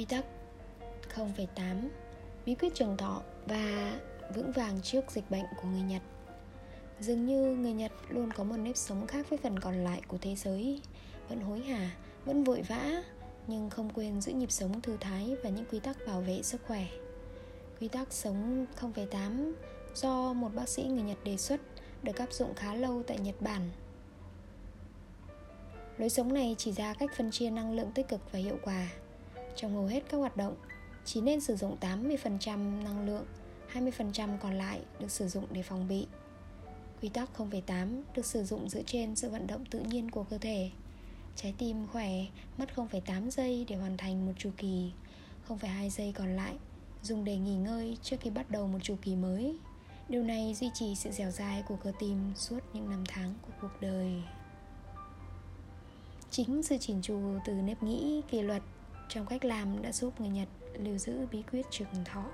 Quy tắc 0,8 Bí quyết trường thọ và vững vàng trước dịch bệnh của người Nhật. Dường như người Nhật luôn có một nếp sống khác với phần còn lại của thế giới. Vẫn hối hả, vẫn vội vã Nhưng không quên giữ nhịp sống thư thái và những quy tắc bảo vệ sức khỏe. Quy tắc sống 0,8 do một bác sĩ người Nhật đề xuất được áp dụng khá lâu tại Nhật Bản. Lối sống này chỉ ra cách phân chia năng lượng tích cực và hiệu quả. Trong hầu hết các hoạt động, chỉ nên sử dụng 80% năng lượng, 20% còn lại được sử dụng để phòng bị. Quy tắc 0,8 được sử dụng dựa trên sự vận động tự nhiên của cơ thể. Trái tim khỏe, mất 0,8 giây để hoàn thành một chu kỳ, 0,2 giây còn lại dùng để nghỉ ngơi trước khi bắt đầu một chu kỳ mới. Điều này duy trì sự dẻo dai của cơ tim suốt những năm tháng của cuộc đời. Chính sự chỉn chu từ nếp nghĩ kỷ luật trong cách làm đã giúp người Nhật lưu giữ bí quyết trường thọ